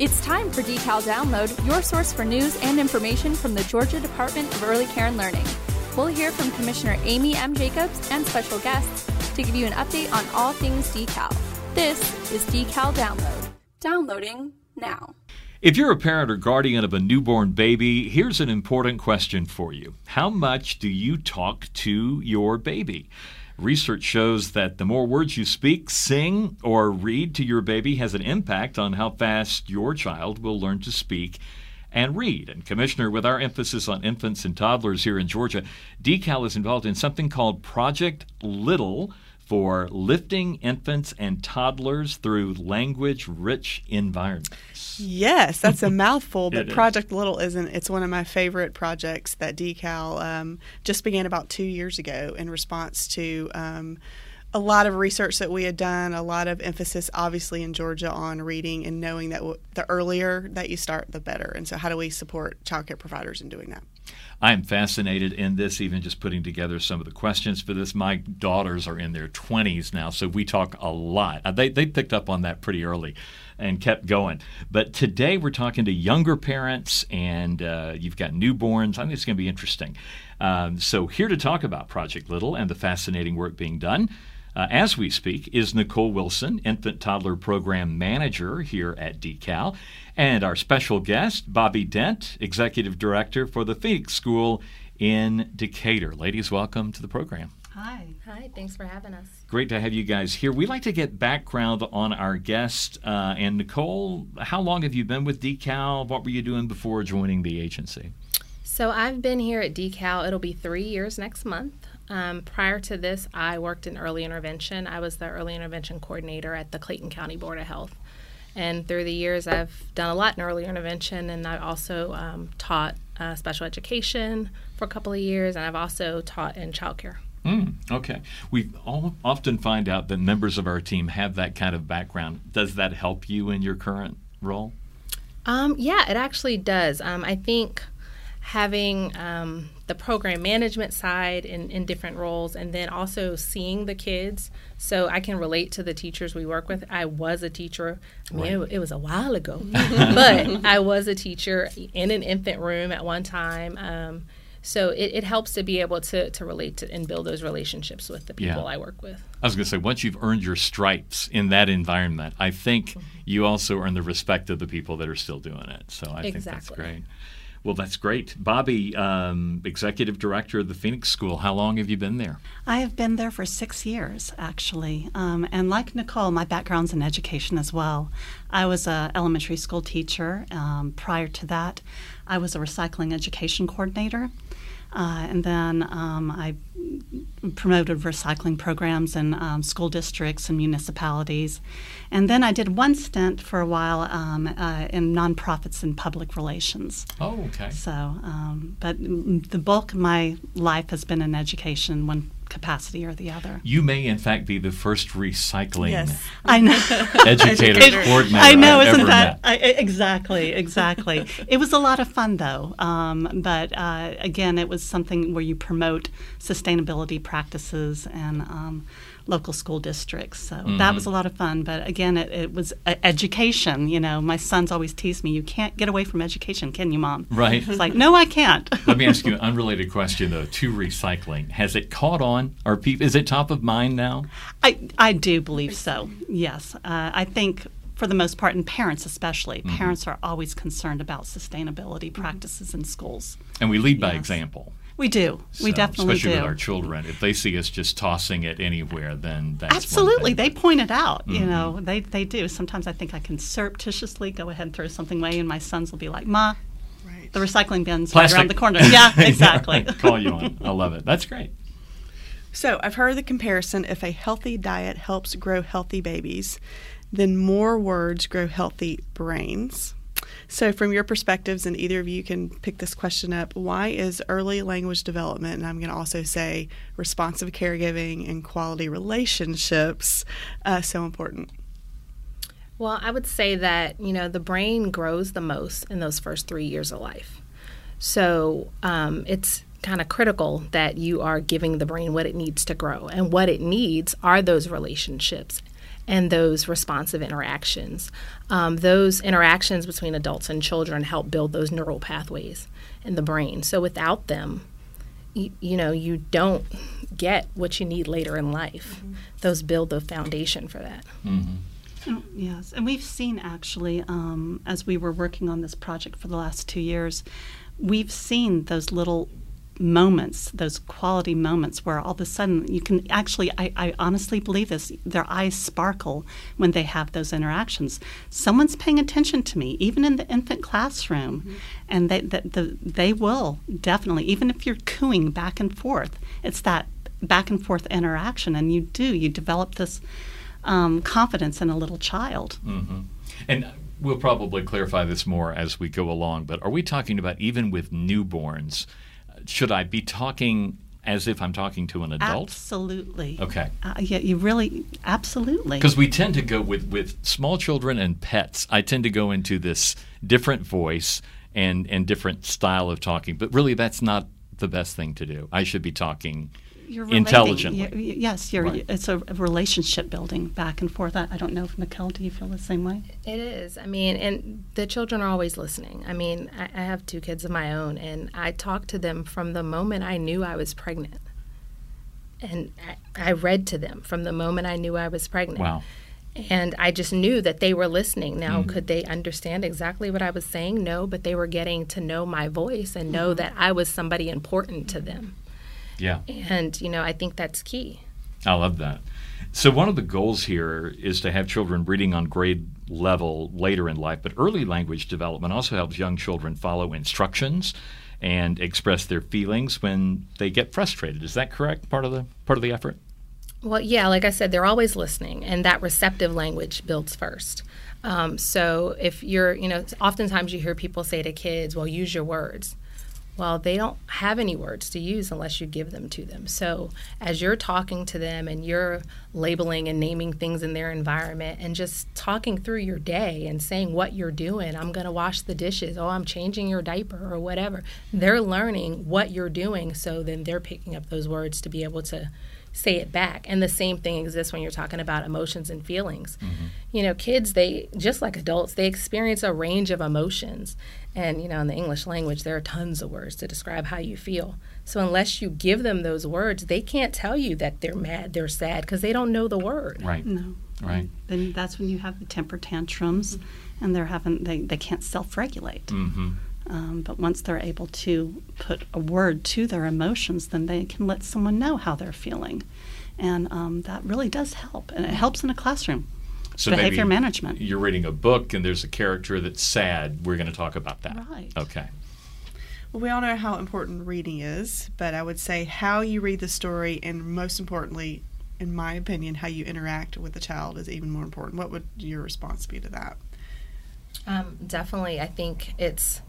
It's time for Decal Download, your source for news and information from the Georgia Department of Early Care and Learning. We'll hear from Commissioner Amy M. Jacobs and special guests to give you an update on all things decal. This is Decal Download. Downloading now. If you're a parent or guardian of a newborn baby, here's an important question for you How much do you talk to your baby? Research shows that the more words you speak, sing, or read to your baby has an impact on how fast your child will learn to speak and read. And, Commissioner, with our emphasis on infants and toddlers here in Georgia, DECAL is involved in something called Project Little for lifting infants and toddlers through language rich environments. Yes, that's a mouthful, but Project Little isn't. It's one of my favorite projects that Decal um, just began about two years ago in response to. Um, a lot of research that we had done, a lot of emphasis, obviously, in Georgia on reading and knowing that w- the earlier that you start, the better. And so, how do we support childcare providers in doing that? I am fascinated in this, even just putting together some of the questions for this. My daughters are in their 20s now, so we talk a lot. Uh, they, they picked up on that pretty early and kept going. But today we're talking to younger parents, and uh, you've got newborns. I think it's going to be interesting. Um, so, here to talk about Project Little and the fascinating work being done. Uh, as we speak, is Nicole Wilson, Infant Toddler Program Manager here at DECAL, and our special guest, Bobby Dent, Executive Director for the Phoenix School in Decatur. Ladies, welcome to the program. Hi. Hi, thanks for having us. Great to have you guys here. We like to get background on our guest. Uh, and Nicole, how long have you been with DECAL? What were you doing before joining the agency? So I've been here at DECAL, it'll be three years next month. Um, prior to this, I worked in early intervention. I was the early intervention coordinator at the Clayton County Board of Health. And through the years, I've done a lot in early intervention, and I also um, taught uh, special education for a couple of years, and I've also taught in childcare. Mm, okay. We all often find out that members of our team have that kind of background. Does that help you in your current role? Um, yeah, it actually does. Um, I think having um, the program management side in, in different roles and then also seeing the kids so i can relate to the teachers we work with i was a teacher i mean right. it, it, was a while ago but i was a teacher in an infant room at one time um, so it, it, helps to be able to, to relate to and build those relationships with the people yeah. I work with. I was going to say, once you've earned your stripes in that environment, I think mm-hmm. you also earn the respect of the people that are still doing it. So I exactly. think that's great. Well, that's great. Bobby, um, Executive Director of the Phoenix School, how long have you been there? I have been there for six years, actually. Um, and like Nicole, my background's in education as well. I was an elementary school teacher. Um, prior to that, I was a recycling education coordinator. Uh, and then um, I promoted recycling programs in um, school districts and municipalities. And then I did one stint for a while um, uh, in nonprofits and public relations. Oh, okay. So, um, but the bulk of my life has been in education, one capacity or the other. You may, in fact, be the first recycling yes. I know. educator coordinator. I know, I've isn't that I, exactly, exactly? it was a lot of fun, though. Um, but uh, again, it was something where you promote sustainability practices and. Um, local school districts. So mm-hmm. that was a lot of fun. But again, it, it was education. You know, my sons always tease me, "You can't get away from education, can you, mom?" Right. It's like, no, I can't. Let me ask you an unrelated question though to recycling. Has it caught on? Are people? Is it top of mind now? I I do believe so. Yes, uh, I think for the most part, and parents especially, mm-hmm. parents are always concerned about sustainability practices in schools. And we lead by yes. example. We do. So, we definitely especially do. with our children. If they see us just tossing it anywhere, then that's absolutely. They point it out. Mm-hmm. You know, they they do. Sometimes I think I can surreptitiously go ahead and throw something away, and my sons will be like, "Ma, right. the recycling bin's right around the corner." Yeah, exactly. Call you on. I love it. That's great. So I've heard the comparison: if a healthy diet helps grow healthy babies, then more words grow healthy brains. So, from your perspectives, and either of you can pick this question up, why is early language development, and I'm going to also say responsive caregiving and quality relationships, uh, so important? Well, I would say that, you know, the brain grows the most in those first three years of life. So, um, it's kind of critical that you are giving the brain what it needs to grow. And what it needs are those relationships and those responsive interactions. Um, those interactions between adults and children help build those neural pathways in the brain. So without them, you, you know, you don't get what you need later in life. Mm-hmm. Those build the foundation for that. Mm-hmm. Oh, yes, and we've seen actually, um, as we were working on this project for the last two years, we've seen those little moments, those quality moments where all of a sudden you can actually, I, I, honestly believe this, their eyes sparkle when they have those interactions. Someone's paying attention to me, even in the infant classroom, mm-hmm. and they, the, the, they will definitely, even if you're cooing back and forth, it's that back and forth interaction, and you do, you develop this um, confidence in a little child. Mm-hmm. And we'll probably clarify this more as we go along, but are we talking about even with newborns? Should I be talking as if I'm talking to an adult? Absolutely. Okay. Uh, yeah, you really absolutely. Because we tend to go with with small children and pets. I tend to go into this different voice and and different style of talking, but really that's not the best thing to do. I should be talking you're intelligently. You're, yes, you're, right. it's a relationship building back and forth. I, I don't know if Nicole, do you feel the same way? It is. I mean, and the children are always listening. I mean, I, I have two kids of my own, and I talk to them from the moment I knew I was pregnant. And I, I read to them from the moment I knew I was pregnant. Wow. And I just knew that they were listening. Now, mm-hmm. could they understand exactly what I was saying? No, but they were getting to know my voice and know mm-hmm. that I was somebody important to them. Yeah. And, you know, I think that's key. I love that. So, one of the goals here is to have children reading on grade level later in life, but early language development also helps young children follow instructions and express their feelings when they get frustrated. Is that correct? Part of the part of the effort? Well, yeah, like I said, they're always listening, and that receptive language builds first. Um, so if you're, you know, oftentimes you hear people say to kids, well, use your words well, they don't have any words to use unless you give them to them. So, as you're talking to them and you're labeling and naming things in their environment and just talking through your day and saying what you're doing, I'm going to wash the dishes, oh, I'm changing your diaper or whatever, they're learning what you're doing. So then they're picking up those words to be able to say it back. And the same thing exists when you're talking about emotions and feelings. Mm-hmm. You know, kids, they, just like adults, they experience a range of emotions. And, you know, in the English language, there are tons of words to describe how you feel. So unless you give them those words, they can't tell you that they're mad, they're sad, because they don't know the word. Right. No. Right. Then that's when you have the temper tantrums, mm-hmm. and they're having they, they can't self regulate. Mm-hmm. Um, but once they're able to put a word to their emotions, then they can let someone know how they're feeling. And um, that really does help. And it helps in a classroom. So behavior management. You're reading a book and there's a character that's sad. We're going to talk about that. Right. Okay. Well, we all know how important reading is, but I would say how you read the story, and most importantly, in my opinion, how you interact with the child is even more important. What would your response be to that? Um, definitely, I think it's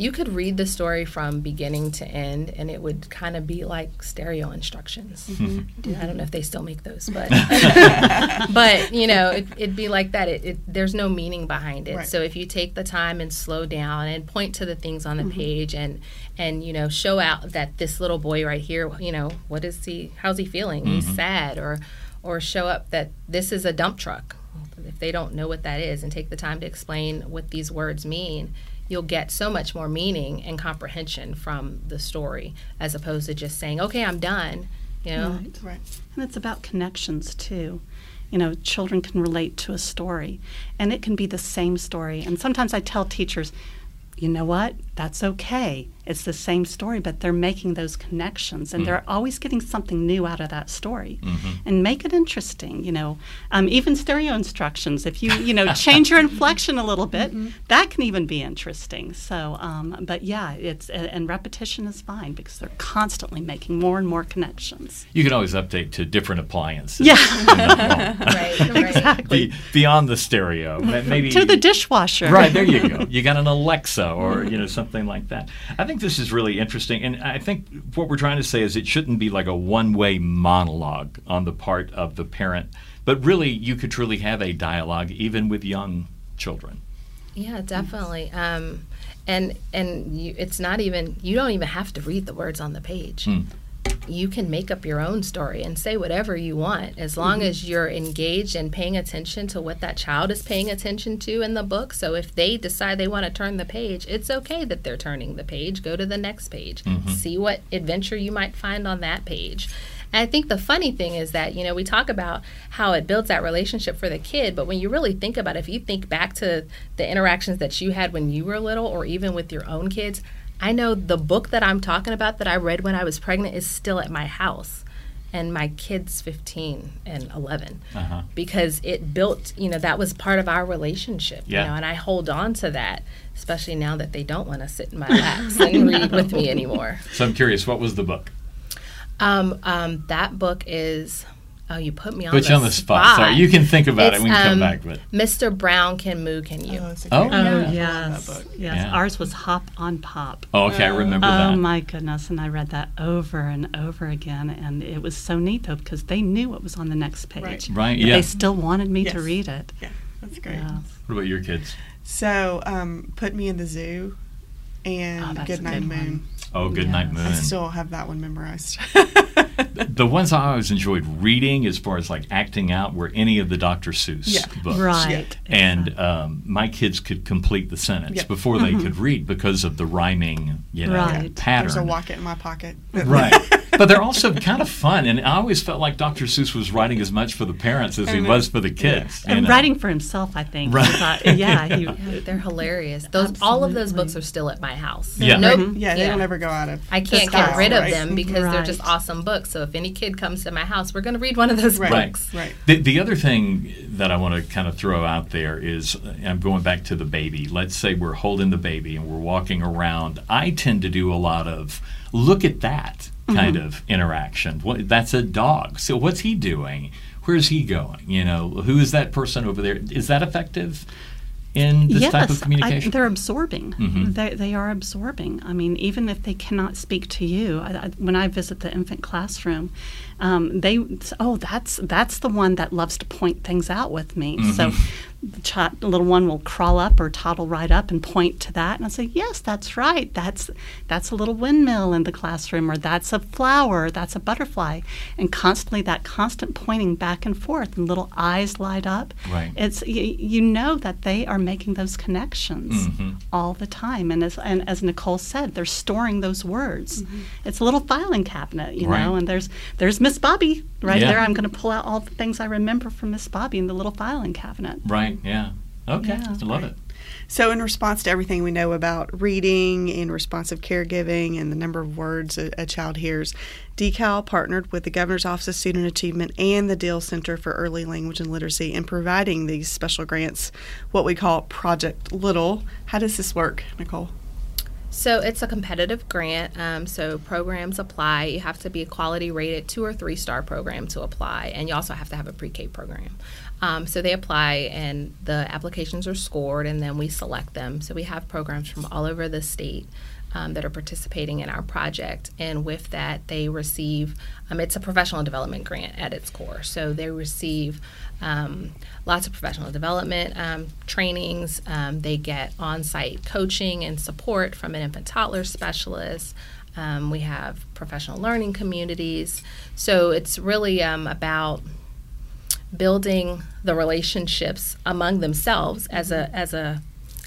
you could read the story from beginning to end and it would kind of be like stereo instructions mm-hmm. i don't know if they still make those but but you know it, would be like that it, it, there's no meaning behind it right. so if you take the time and slow down and point to the things on the mm-hmm. page and and you know show out that this little boy right here you know what is he how's he feeling mm-hmm. he's sad or or show up that this is a dump truck if they don't know what that is and take the time to explain what these words mean you'll get so much more meaning and comprehension from the story as opposed to just saying, okay, I'm done. You know? Right. right. And it's about connections too. You know, children can relate to a story, and it can be the same story. And sometimes I tell teachers, you know what? That's okay. It's the same story, but they're making those connections and mm they're always getting something new out of that story. Mm-hmm. And make it interesting, you know. Um, even stereo instructions, if you, you know, change your inflection a little bit, mm-hmm. that can even be interesting. So, um, but yeah, it's, and repetition is fine because they're constantly making more and more connections. You can always update to different appliances. Yeah. right, right. Exactly. Be, beyond the stereo. Maybe. to the dishwasher. Right, there you go. You got an Alexa or, you know, something like that. I think this is really interesting, and I think what we're trying to say is it shouldn't be like a one-way monologue on the part of the parent, but really you could truly have a dialogue even with young children. Yeah, definitely. Um, and and you, it's not even you don't even have to read the words on the page. Hmm. You can make up your own story and say whatever you want as long mm-hmm. as you're engaged and paying attention to what that child is paying attention to in the book. So if they decide they want to turn the page, it's okay that they're turning the page. Go to the next page. Mm-hmm. See what adventure you might find on that page. And I think the funny thing is that, you know, we talk about how it builds that relationship for the kid, but when you really think about it, if you think back to the interactions that you had when you were little or even with your own kids, I know the book that I'm talking about that I read when I was pregnant is still at my house. And my kids, 15 and 11, uh-huh. because it built, you know, that was part of our relationship, yeah. you know, and I hold on to that, especially now that they don't want to sit in my laps and read with me anymore. So I'm curious, what was the book? Um, um, that book is. Oh, you put me on. Put the you on the spot. spot. Sorry, you can think about it's, it when you um, come back. But Mr. Brown can moo, can you? Oh, oh, oh yes, yes. Yeah. Ours was Hop on Pop. Oh, okay, I remember oh, that. Oh my goodness, and I read that over and over again, and it was so neat though because they knew what was on the next page. Right. right yeah. They still wanted me yes. to read it. Yeah, that's great. Yes. What about your kids? So, um, put me in the zoo, and oh, Good Night Moon. One. Oh, Good yes. Moon. I still have that one memorized. the ones I always enjoyed reading, as far as like acting out, were any of the Dr. Seuss yeah. books. Right. And um, my kids could complete the sentence yep. before they mm-hmm. could read because of the rhyming, you know, right. pattern. There's a Wocket in my pocket. right. But they're also kind of fun, and I always felt like Dr. Seuss was writing as much for the parents as he was for the kids. Yeah. And know? writing for himself, I think. Right. Thought, yeah, he, yeah, they're hilarious. Those Absolutely. all of those books are still at my house. Yeah. Nope. Mm-hmm. Yeah, they don't ever go out of. I can't get rid of them because right. they're just awesome books. So if any kid comes to my house, we're going to read one of those right. books. Right. The, the other thing that I want to kind of throw out there is I'm going back to the baby. Let's say we're holding the baby and we're walking around. I tend to do a lot of look at that kind mm-hmm. of interaction. What, that's a dog. So what's he doing? Where's he going? You know, who is that person over there? Is that effective? In this yes, type of communication? I, they're absorbing. Mm-hmm. They, they are absorbing. I mean, even if they cannot speak to you, I, I, when I visit the infant classroom, um, they oh that's that's the one that loves to point things out with me. Mm-hmm. So the, child, the little one will crawl up or toddle right up and point to that, and I say, "Yes, that's right. That's that's a little windmill in the classroom, or that's a flower, that's a butterfly," and constantly that constant pointing back and forth, and little eyes light up. Right. It's you, you know that they are making those connections mm-hmm. all the time, and as and as Nicole said, they're storing those words. Mm-hmm. It's a little filing cabinet, you right. know, and there's there's Miss Bobby right yeah. there. I'm going to pull out all the things I remember from Miss Bobby in the little filing cabinet. Right. Yeah. Okay. Yeah. I love right. it. So, in response to everything we know about reading and responsive caregiving and the number of words a, a, child hears, Decal partnered with the Governor's Office of Student Achievement and the Deal Center for Early Language and Literacy in providing these special grants, what we call Project Little. How does this work, Nicole? So it's a competitive grant. Um, so programs apply. You have to be a quality rated two or three star program to apply, and you also have to have a pre K program. Um, so they apply, and the applications are scored, and then we select them. So we have programs from all over the state um, that are participating in our project. And with that, they receive um, it's a professional development grant at its core. So they receive um, lots of professional development um, trainings. Um, they get on site coaching and support from an infant toddler specialist. Um, we have professional learning communities. So it's really about building the relationships among themselves as a as a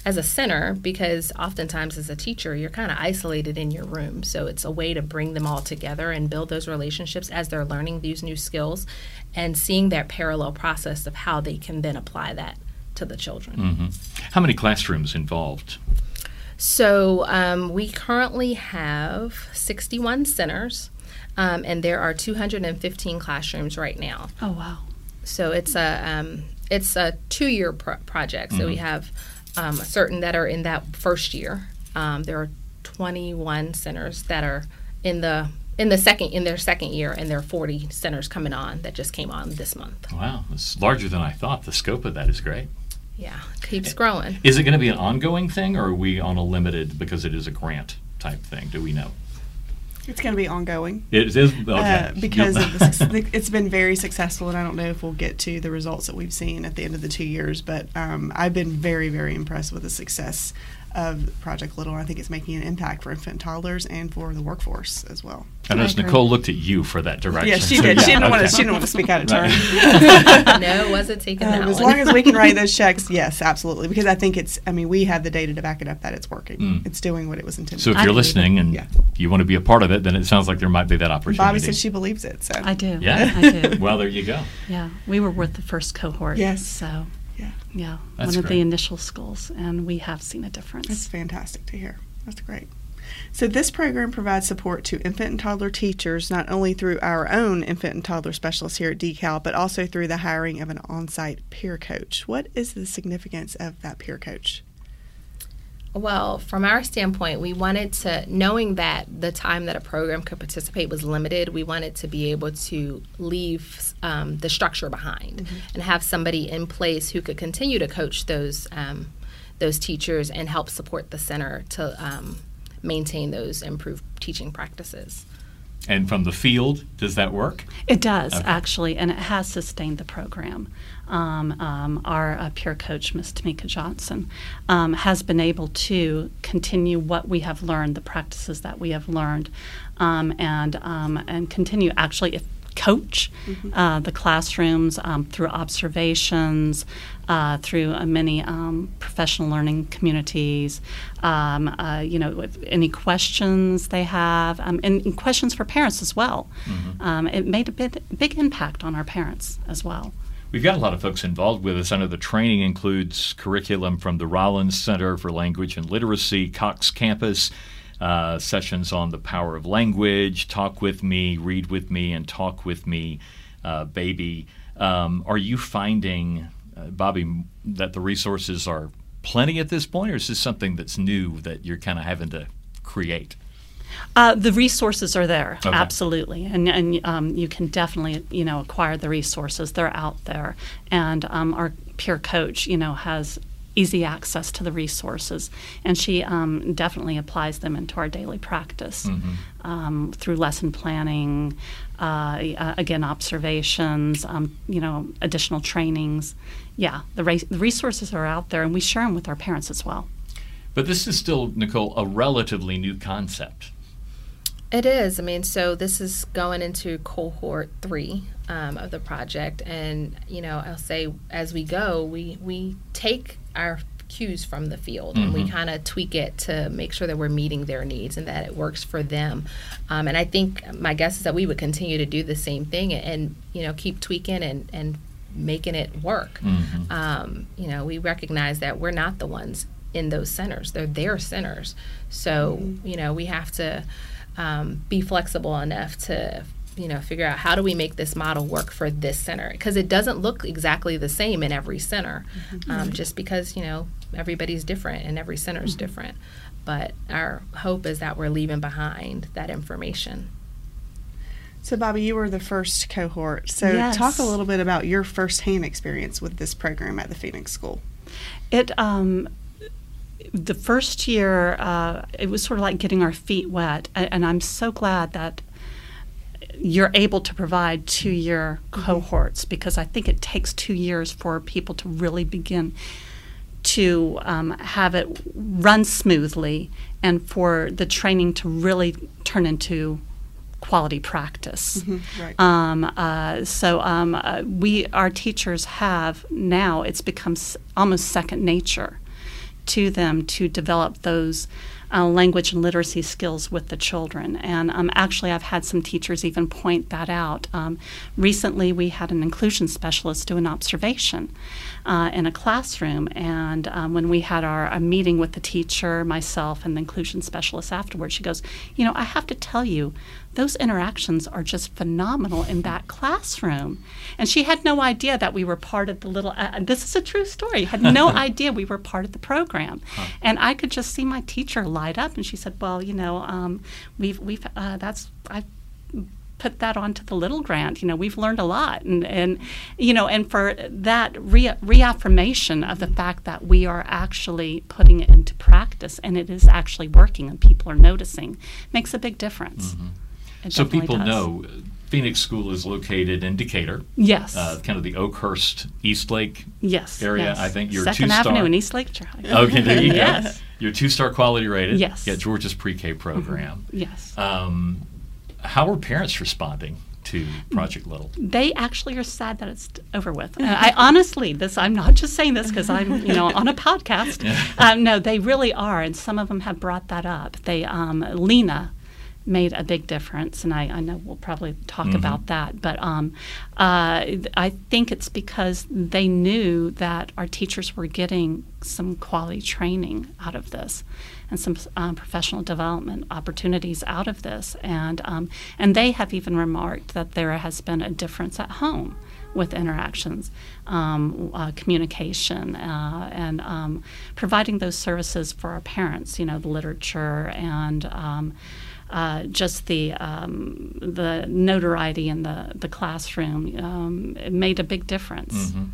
as a center because oftentimes as a teacher you're kind of isolated in your room. So it's a way to bring them all together and build those relationships as they're learning these new skills and seeing that parallel process of how they can then apply that to the children. Mm-hmm. how many classrooms involved? So um, we currently have 61 centers um, and there are 215 classrooms right now. Oh wow. So it's a um, it's a two-year pro- project. So mm-hmm. we have um, certain that are in that first year. Um, there are 21 centers that are in the in the second in their second year, and there are 40 centers coming on that just came on this month. Wow, it's larger than I thought. The scope of that is great. Yeah, keeps growing. Is it going to be an ongoing thing, or are we on a limited because it is a grant type thing? Do we know? It's going to be ongoing. It is okay. uh, because the, it's been very successful, and I don't know if we'll get to the results that we've seen at the end of the two years. But um, I've been very, very impressed with the success of Project Little. I think it's making an impact for infant toddlers and for the workforce as well. I noticed I. Nicole looked at you for that direction. Yeah, she so did. yeah, she didn't want to. She didn't want to speak out of turn. no, wasn't taking that Um, as one. long as we can write those checks, yes, absolutely. Because I think it's. I mean, we have the data to back it up that it's working. Mm. It's doing what it was intended. So if I you're believe listening and Yeah. you want to be a part of it, then it sounds like there might be that opportunity. Bobby said she believes it. So I do. Yeah. I do. well, there you go. Yeah, we were with the first cohort. Yes. So, Yeah. yeah, That's one of great. the initial schools, and we have seen a difference. That's fantastic to hear. That's great. So, this program provides support to infant and toddler teachers not only through our own infant and toddler specialists here at DECAL, but also through the hiring of an on site peer coach. What is the significance of that peer coach? Well, from our standpoint, we wanted to, knowing that the time that a program could participate was limited, we wanted to be able to leave um, the structure behind and have somebody in place who could continue to coach those um, those teachers and help support the center to um, maintain those improved teaching practices. And from the field, does that work? It does Okay. actually, and it has sustained the program. Um, um, our uh, peer coach, Ms. Tamika Johnson, um, has been able to continue what we have learned, the practices that we have learned, um, and um, and continue actually if coach uh, the classrooms um, through observations, uh, through uh, many um, professional learning communities. Um, uh, you know, if any questions they have, um, and, and questions for parents as well. Um, it made a big, big impact on our parents as well. We've got a lot of folks involved with us. I know the training includes curriculum from the Rollins Center for Language and Literacy, Cox Campus, uh, sessions on the power of language, talk with me, read with me, and talk with me, uh, baby. Um, are you finding, uh, Bobby, that the resources are plenty at this point, or is this something that's new that you're kind of having to create? Uh, the resources are there, Okay. absolutely, and and um, you can definitely you know acquire the resources. They're out there, and um, our peer coach you know has easy access to the resources, and she um, definitely applies them into our daily practice um, through lesson planning, uh, uh, again observations, um, you know additional trainings. Yeah, the, ra- the resources are out there, and we share them with our parents as well. But this is still, Nicole, a relatively new concept. It is. I mean, so this is going into cohort three um, of the project, and you know, I'll say as we go, we we take our cues from the field and we kind of tweak it to make sure that we're meeting their needs and that it works for them. Um, and I think my guess is that we would continue to do the same thing and, and you know keep tweaking and and making it work. Um, you know, we recognize that we're not the ones in those centers; they're their centers. So you know, we have to um, be flexible enough to you know figure out how do we make this model work for this center because it doesn't look exactly the same in every center um, just because you know everybody's different and every center is different but our hope is that we're leaving behind that information So, Bobby, you were the first cohort. So, Yes. talk a little bit about your firsthand experience with this program at the Phoenix School. It um, the first year uh, it was sort of like getting our feet wet, a- and I'm so glad that you're able to provide two-year cohorts because I think it takes two years for people to really begin to um, have it run smoothly and for the training to really turn into quality practice. Right. Um, uh, so um, uh, we, our teachers have now. It's become s- almost second nature to them to develop those uh, language and literacy skills with the children. And um, actually, I've had some teachers even point that out. Um, recently, we had an inclusion specialist do an observation uh, in a classroom, and um, when we had our a meeting with the teacher, myself, and the inclusion specialist afterwards, she goes, "You know, I have to tell you." Those interactions are just phenomenal in that classroom. And she had no idea that we were part of the little, uh, this is a true story, had no idea we were part of the program. And I could just see my teacher light up and she said, well, you know, um, we've, we've, uh, that's, I put that onto the little grant. You know, we've learned a lot, and and you know, and for that re- reaffirmation of the fact that we are actually putting it into practice and it is actually working and people are noticing makes a big difference. It So people does. know uh, Phoenix School is located in Decatur, Yes. uh, kind of the Oakhurst Eastlake yes. area. yes. I think you're Second two-star. Avenue and East Lake Drive. Okay, there you go. Yes. You're two star quality rated. Yes. Yeah, Georgia's pre K program. Yes. Um, How are parents responding? to Project Little? They actually are sad that it's over with. Uh, I honestly, this I'm not just saying this because I'm you know on a podcast. Um, no, they really are, and some of them have brought that up. They um, Lena made a big difference, and I, I know we'll probably talk mm-hmm. about that. But um, uh, I think it's because they knew that our teachers were getting some quality training out of this, and some um, professional development opportunities out of this, and um, and they have even remarked that there has been a difference at home with interactions, um, uh, communication, uh, and um, providing those services for our parents. You know, the literature and um, uh, just the um, the notoriety in the the classroom um, made a big difference. Mm-hmm.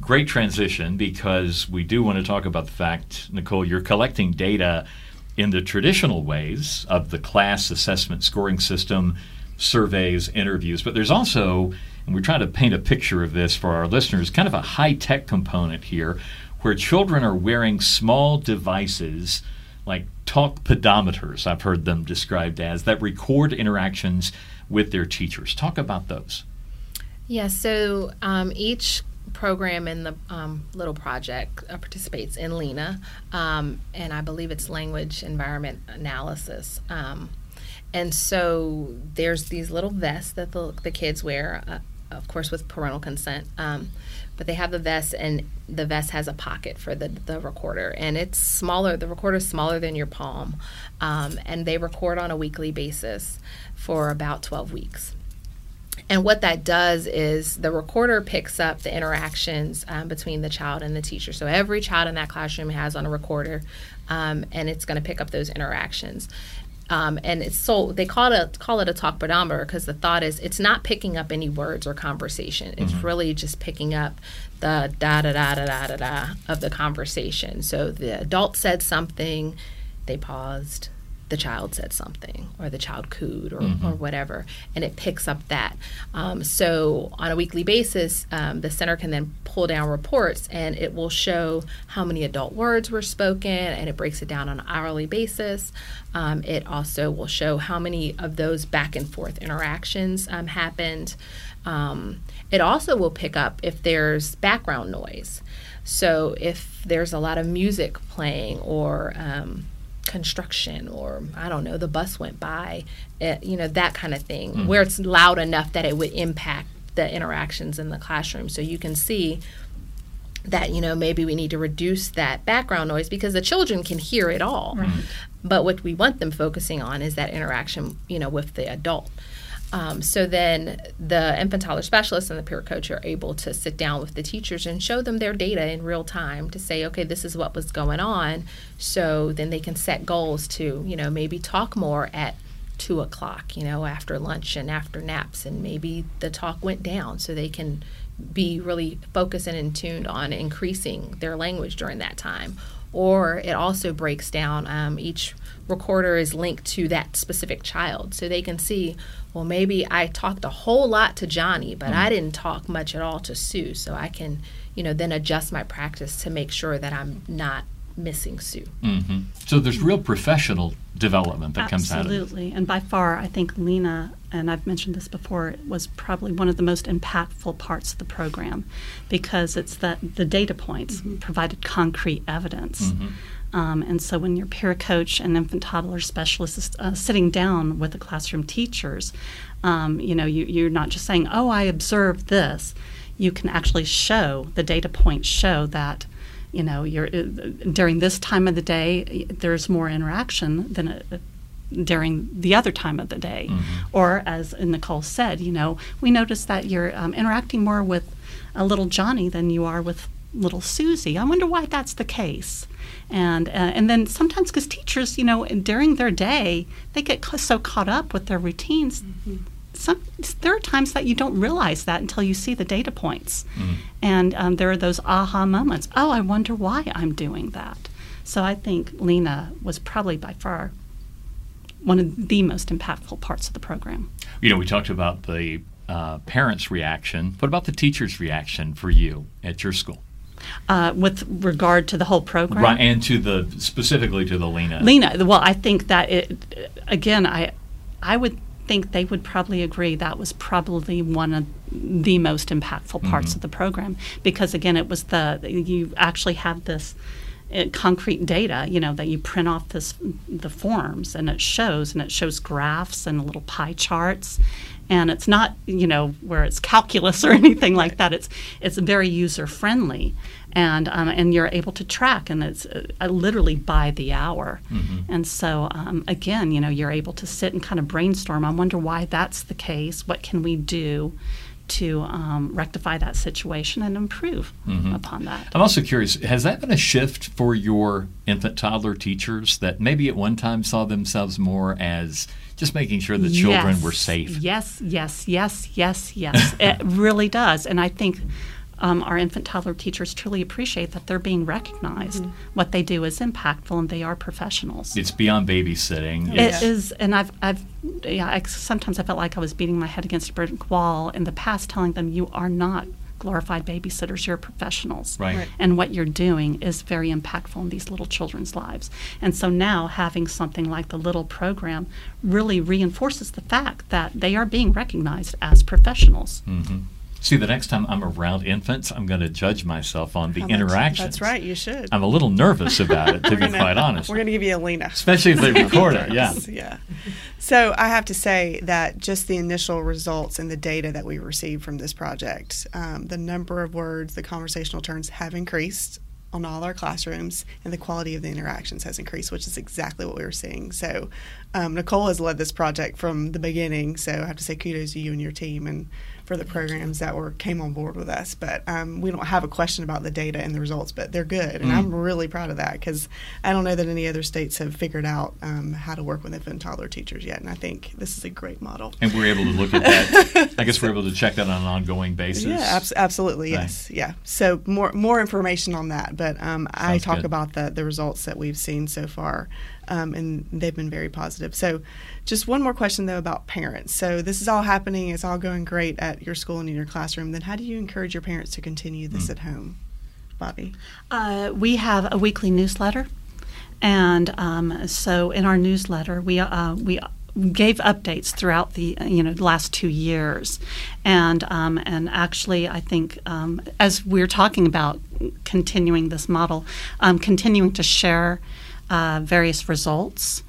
Great transition because we do want to talk about the fact, Nicole, you're collecting data in the traditional ways of the class assessment scoring system, surveys, interviews, but there's also, and we're trying to paint a picture of this for our listeners, kind of a high tech component here where children are wearing small devices like talk pedometers, I've heard them described as, that record interactions with their teachers. Talk about those. Yeah, so um, each program in the um, little project uh, participates in LENA, um, and I believe it's language environment analysis. Um, and so there's these little vests that the, the kids wear, uh, of course, with parental consent. Um, but they have the vest and the vest has a pocket for the, the recorder and it's smaller the recorder is smaller than your palm um, and they record on a weekly basis for about 12 weeks and what that does is the recorder picks up the interactions um, between the child and the teacher. So every child in that classroom has on a recorder, um, and it's going to pick up those interactions. Um, and it's so they call it call it a talk pedometer because the thought is it's not picking up any words or conversation. It's mm-hmm. really just picking up the da da da da da da da of the conversation. So the adult said something, they paused, the child said something or the child cooed or, mm-hmm. or whatever and it picks up that. Um, so on a weekly basis um, the center can then pull down reports and it will show how many adult words were spoken and it breaks it down on an hourly basis. Um, it also will show how many of those back and forth interactions um, happened. Um, it also will pick up if there's background noise. So if there's a lot of music playing or um, construction or I don't know, the bus went by, eh, you know, that kind of thing, mm-hmm. where it's loud enough that it would impact the interactions in the classroom. So you can see that, you know, maybe we need to reduce that background noise because the children can hear it all. Right. But what we want them focusing on is that interaction, you know, with the adult. Um, so then the infant toddler specialist and the peer coach are able to sit down with the teachers and show them their data in real time to say, okay, this is what was going on. So then they can set goals to, you know, maybe talk more at two o'clock, you know, after lunch and after naps, and maybe the talk went down so they can be really focused and in tuned on increasing their language during that time. Or it also breaks down um, each recorder is linked to that specific child so they can see well maybe i talked a whole lot to johnny but mm-hmm. i didn't talk much at all to sue so i can you know then adjust my practice to make sure that i'm not missing sue mm-hmm. so there's real professional development that Absolutely. comes out of it absolutely and by far i think lena and i've mentioned this before it was probably one of the most impactful parts of the program because it's that the data points mm-hmm. provided concrete evidence mm-hmm. Um, and so when your peer coach and infant toddler specialist is uh, sitting down with the classroom teachers, um, you know, you, you're not just saying, oh, I observed this. You can actually show, the data points show that you know you're uh, during this time of the day there's more interaction than a, uh, during the other time of the day mm-hmm. or as nicole said you know we notice that you're um, interacting more with a little johnny than you are with little susie i wonder why that's the case and uh, and then sometimes because teachers, you know, during their day, they get so caught up with their routines. Mm-hmm. Some, there are times that you don't realize that until you see the data points, mm-hmm. and um, there are those aha moments. Oh, I wonder why I'm doing that. So I think Lena was probably by far one of the most impactful parts of the program. You know, we talked about the uh, parents' reaction. What about the teachers' reaction for you at your school? uh, with regard to the whole program. Right, and to the specifically to the Lena. Lena. Well, I think that it again. I I would think they would probably agree that was probably one of the most impactful parts Mm-hmm. of the program because again it was the you actually have this uh, concrete data you know that you print off this the forms and it shows and it shows graphs and little pie charts. And it's not you know where it's calculus or anything like that. It's it's very user friendly and um, and you're able to track and it's uh, uh, literally by the hour. And so um, again you know you're able to sit and kind of brainstorm. I wonder why that's the case. What can we do to um, rectify that situation and improve upon that I'm also curious, has that been a shift for your infant toddler teachers that maybe at one time saw themselves more as just making sure the children Yes. were safe? Yes, yes, yes, yes, yes. it really does. And I think um, our infant toddler teachers truly appreciate that they're being recognized. Mm-hmm. What they do is impactful and they are professionals. It's beyond babysitting. It It's- is, and I've, I've, yeah. I, sometimes I felt like I was beating my head against a brick wall in the past, telling them you are not glorified babysitters. You're professionals, Right. Right. And what you're doing is very impactful in these little children's lives. And so now having something like the Little program really reinforces the fact that they are being recognized as professionals. Mm. See, the next time I'm around infants, I'm going to judge myself on the How much- interactions. That's right. You should. I'm a little nervous about it, to be gonna- quite honest. We're going to give you a Lena. Especially if they record it, yeah. yeah. So I have to say that just the initial results and the data that we received from this project, um, the number of words, the conversational turns have increased on all our classrooms, and the quality of the interactions has increased, which is exactly what we were seeing. So um, Nicole has led this project from the beginning. So I have to say kudos to you and your team and for the programs that were came on board with us. But um, we don't have a question about the data and the results, but they're good, and I'm really proud of that because I don't know that any other states have figured out um, how to work with infant and toddler teachers yet, and I think this is a great model. And we're able to look at that. I guess we're able to check that on an ongoing basis. Yeah, abs- absolutely, yes, yeah. So more more information on that, but um, I talk good. about the the results that we've seen so far, um, and they've been very positive. So, just one more question though about parents. So this is all happening, it's all going great at your school and in your classroom. Then how do you encourage your parents to continue this at home, Bobby? Uh, we have a weekly newsletter, and um, so in our newsletter, we uh, we gave updates throughout the uh, you know last two years, and um, and actually, I think um, as we're talking about continuing this model, um, continuing to share uh, various results.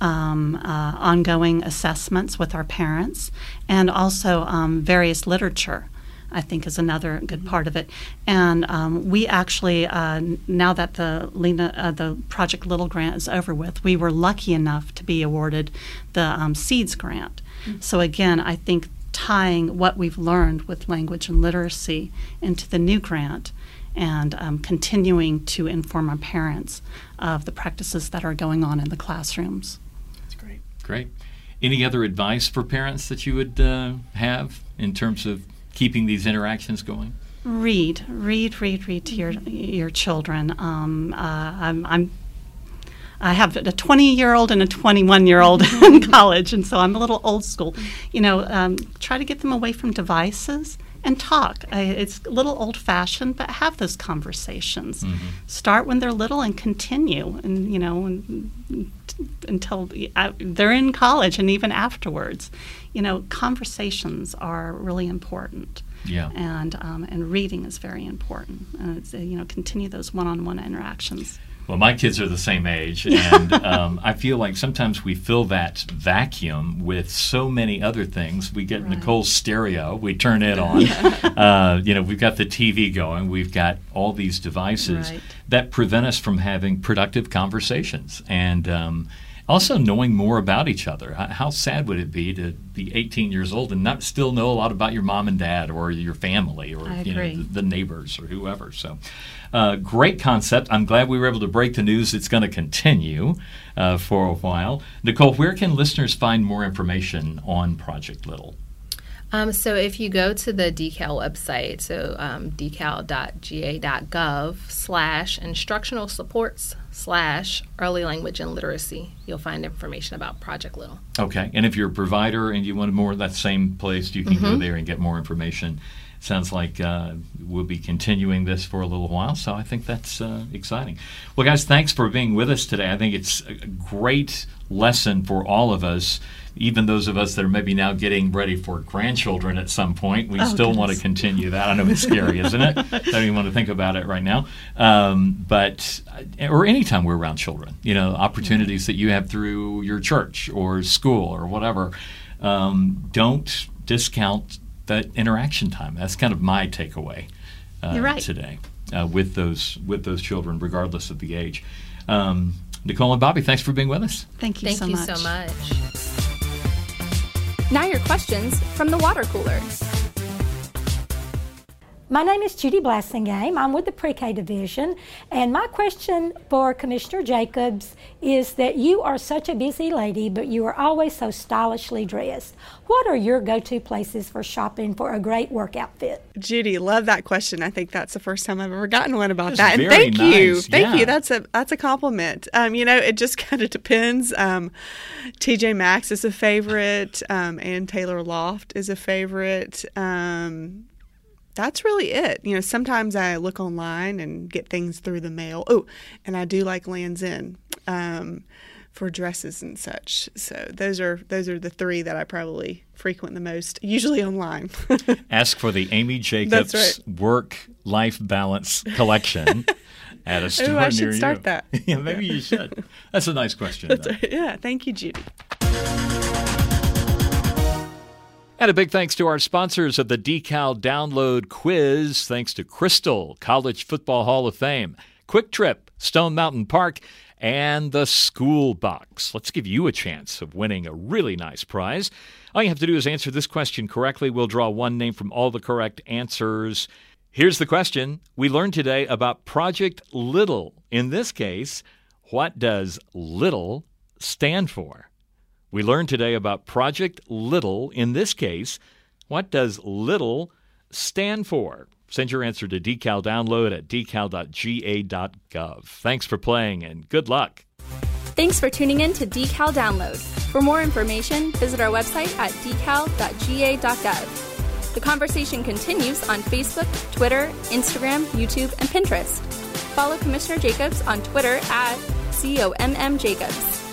Um, uh, ongoing assessments with our parents, and also um, various literature. I think is another good part of it. And um, we actually, uh, now that the Lena, uh, the Project Little grant is over with, we were lucky enough to be awarded the um, Seeds grant. So again, I think tying what we've learned with language and literacy into the new grant and um, continuing to inform our parents of the practices that are going on in the classrooms. That's great. Great. Any other advice for parents that you would uh, have in terms of keeping these interactions going? Read, read, read, read to your your children. Um, uh, I'm, I'm I have a 20 year old and a 21 year old in college, and so I'm a little old school. You know, um, try to get them away from devices and talk. I, it's a little old fashioned, but have those conversations. Start when they're little and continue, and you know, and, until uh, they're in college and even afterwards. You know, conversations are really important Yeah. and um, and reading is very important. And it's, uh, you know, continue those one-on-one interactions. Well, my kids are the same age, and um, I feel like sometimes we fill that vacuum with so many other things. We get Right. Nicole's stereo, we turn it on. uh, you know, we've got the TV going, we've got all these devices Right. that prevent us from having productive conversations and um, also knowing more about each other. How sad would it be to be 18 years old and not still know a lot about your mom and dad or your family or you know, the, neighbors or whoever? So. Uh, great concept. I'm glad we were able to break the news. It's going to continue uh, for a while. Nicole, where can listeners find more information on Project Little? Um, so if you go to the decal website, so um, decal.ga.gov slash instructional supports slash early language and literacy, you'll find information about Project Little. Okay. And if you're a provider and you want more of that same place, you can go there and get more information. sounds like uh, we'll be continuing this for a little while. So I think that's uh, exciting. Well, guys, thanks for being with us today. I think it's a great lesson for all of us. Even those of us that are maybe now getting ready for grandchildren at some point, we Oh, still want to continue that. I know it's scary, isn't it? I Don't even want to think about it right now. Um, but or anytime we're around children, you know, opportunities that you have through your church or school or whatever, um, don't discount that interaction time. That's kind of my takeaway uh, right. today uh, with those with those children, regardless of the age. Um, Nicole and Bobby, thanks for being with us. Thank you Thank so you much. so much. Now, your questions from the water cooler. My name is Judy Blassingame. I'm with the Pre-K division, and my question for Commissioner Jacobs is that you are such a busy lady, but you are always so stylishly dressed. What are your go-to places for shopping for a great work outfit? Judy, love that question. I think that's the first time I've ever gotten one about That's that. And very thank you, thank Yeah. you. That's a that's a compliment. Um, you know, it just kind of depends. Um, TJ Maxx is a favorite, um, and Taylor Loft is a favorite. Um, that's really it. You know, sometimes I look online and get things through the mail. Oh, and I do like Lands End um, for dresses and such. So those are those are the three that I probably frequent the most, usually online. Ask for the Amy Jacobs That's Work Life Balance Collection at a store Ooh, I near should start you. that. yeah, maybe you should. That's a nice question. yeah, thank you, Judy. And a big thanks to our sponsors of the DECAL Download Quiz. Thanks to Krystal, College Football Hall of Fame, Quick Trip, Stone Mountain Park, and the School Box. Let's give you a chance of winning a really nice prize. All you have to do is answer this question correctly. We'll draw one name from all the correct answers. Here's the question we learned today about Project Little. In this case, what does little stand for? We learned today about Project Little. In this case, what does little stand for? Send your answer to decal download at decal.ga.gov. Thanks for playing and good luck. Thanks for tuning in to DECAL Download. For more information, visit our website at decal.ga.gov. The conversation continues on Facebook, Twitter, Instagram, YouTube, and Pinterest. Follow Commissioner Jacobs on Twitter at COMM Jacobs.